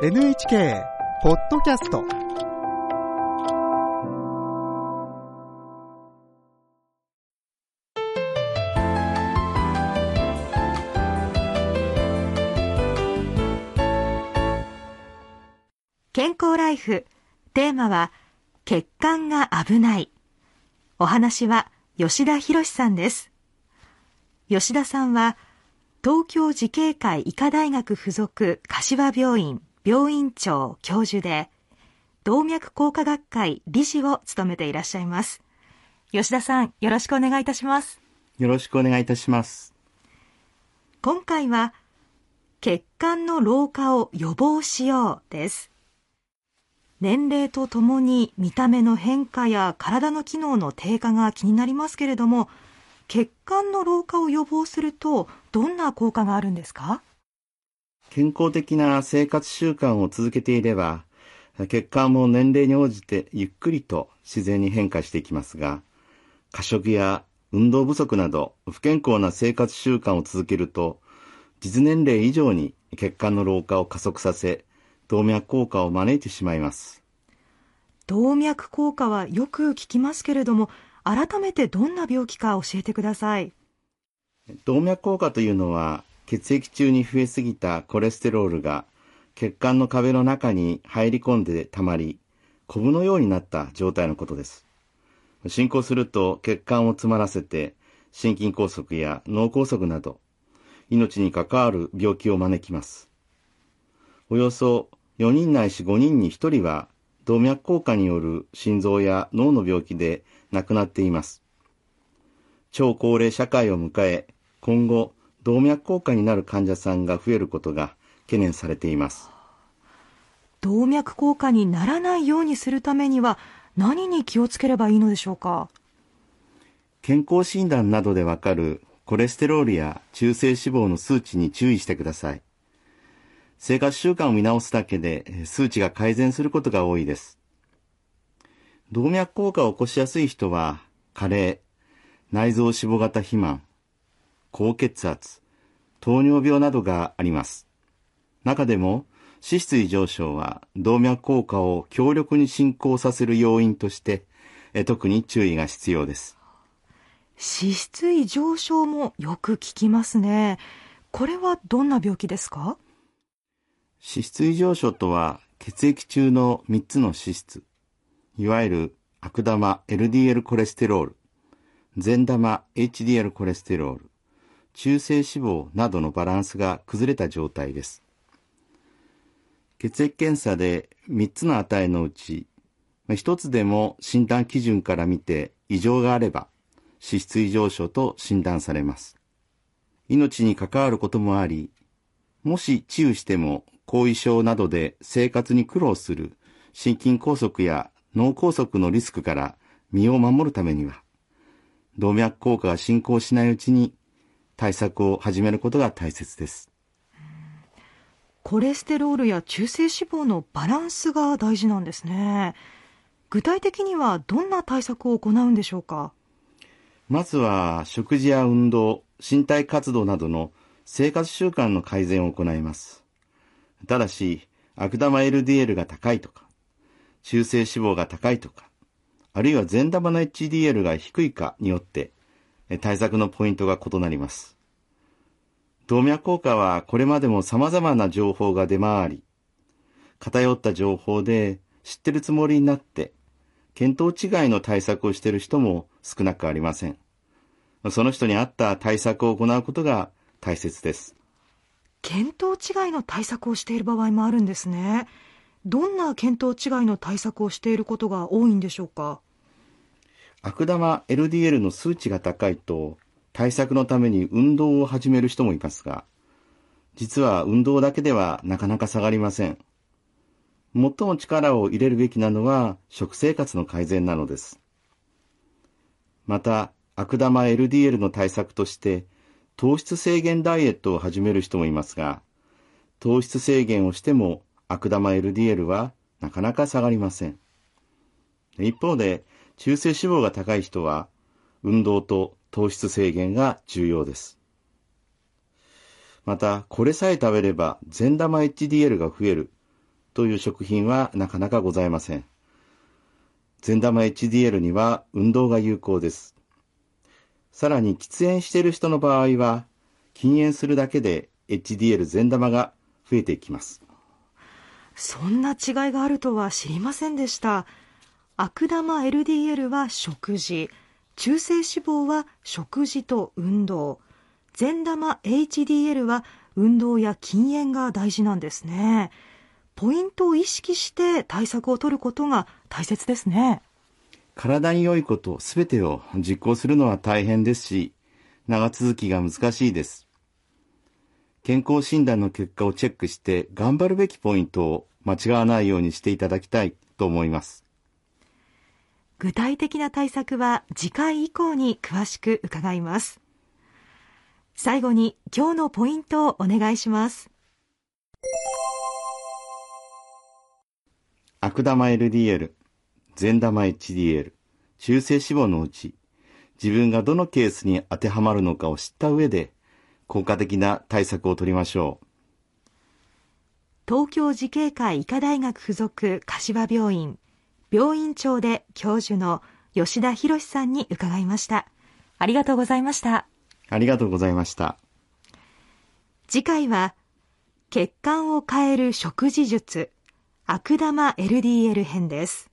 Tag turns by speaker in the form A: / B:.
A: NHK ポッドキャスト
B: 健康ライフ。テーマは血管が危ない。お話は吉田博さんです。吉田さんは東京慈恵会医科大学附属柏病院。病院長教授で動脈硬化学会理事を務めていらっしゃいます。吉田さんよろしくお願いいたします。
C: よろしくお願いいたします。
B: 今回は血管の老化を予防しようです。年齢とともに見た目の変化や体の機能の低下が気になりますけれども血管の老化を予防するとどんな効果があるんですか？
C: 健康的な生活習慣を続けていれば、血管も年齢に応じてゆっくりと自然に変化していきますが、過食や運動不足など不健康な生活習慣を続けると、実年齢以上に血管の老化を加速させ、動脈硬化を招いてしまいます。
B: 動脈硬化はよく聞きますけれども改めてどんな病気か教えてください
C: 動脈硬化というのは血液中に増えすぎたコレステロールが血管の壁の中に入り込んで溜まりコブのようになった状態のことです。進行すると血管を詰まらせて心筋梗塞や脳梗塞など命に関わる病気を招きます。およそ4人ないし5人に1人は動脈硬化による心臓や脳の病気で亡くなっています。超高齢社会を迎え、今後、動脈硬化になる患者さんが増えることが懸念されています。
B: 動脈硬化にならないようにするためには何に気をつければいいのでしょうか？
C: 健康診断などでわかるコレステロールや中性脂肪の数値に注意してください。生活習慣を見直すだけでえー数値が改善することが多いです。動脈硬化を起こしやすい人は、加齢、内臓脂肪型肥満、高血圧、糖尿病などがあります。中でも、脂質異常症は動脈硬化を強力に進行させる要因として、え特に注意が必要です。
B: 脂質異常症もよく聞きますねこれはどんな病気ですか？
C: 脂質異常症とは血液中の3つの脂質、いわゆる悪玉 LDL コレステロール、善玉 HDL コレステロール、中性脂肪などのバランスが崩れた状態です。血液検査で3つの値のうち、1つでも診断基準から見て異常があれば、脂質異常症と診断されます。命に関わることもあり、もし治癒しても後遺症などで生活に苦労する心筋梗塞や脳梗塞のリスクから身を守るためには、動脈硬化が進行しないうちに対策を始めることが大切です。
B: コレステロールや中性脂肪のバランスが大事なんですね具体的にはどんな対策を行うんでしょうか？
C: まずは食事や運動、身体活動などの生活習慣の改善を行います。ただし、悪玉 LDL が高いとか、中性脂肪が高いとか、あるいは善玉の HDL が低いかによって、え対策のポイントが異なります。動脈硬化はこれまでも様々な情報が出回り、偏った情報で知ってるつもりになって、見当違いの対策をしている人も少なくありません。その人に合った対策を行うことが大切です。
B: 見当違いの対策をしている場合もあるんですねどんな見当違いの対策をしていることが多いんでしょうか？
C: 悪玉 LDL の数値が高いと対策のために運動を始める人もいますが、実は運動だけではなかなか下がりません。最も力を入れるべきなのは食生活の改善なのです。また、悪玉 LDL の対策として糖質制限ダイエットを始める人もいますが、糖質制限をしても悪玉 LDL はなかなか下がりません。一方で、中性脂肪が高い人は、運動と糖質制限が重要です。また、これさえ食べれば善玉 HDL が増えるという食品はなかなかございません。善玉 HDL には運動が有効です。さらに喫煙している人の場合は、禁煙するだけで HDL 善玉が増えていきます。
B: そんな違いがあるとは知りませんでした。悪玉 LDL は食事、中性脂肪は食事と運動、善玉 HDL は運動や禁煙が大事なんですね。ポイントを意識して対策を取ることが大切ですね。
C: 体に良いことすべてを実行するのは大変ですし、長続きが難しいです。健康診断の結果をチェックして頑張るべきポイントを間違わないようにしていただきたいと思います。
B: 具体的な対策は次回以降に詳しく伺います。最後に今日のポイントをお願いします。
C: 悪玉 LDL、善玉 HDL、中性脂肪のうち、自分がどのケースに当てはまるのかを知った上で、効果的な対策を取りましょう。
B: 東京慈恵会医科大学附属柏病院、病院長で教授の吉田博さんに伺いました。ありがとうございました。
C: ありがとうございました。
B: 次回は、血管を変える食事術悪玉 LDL 編です。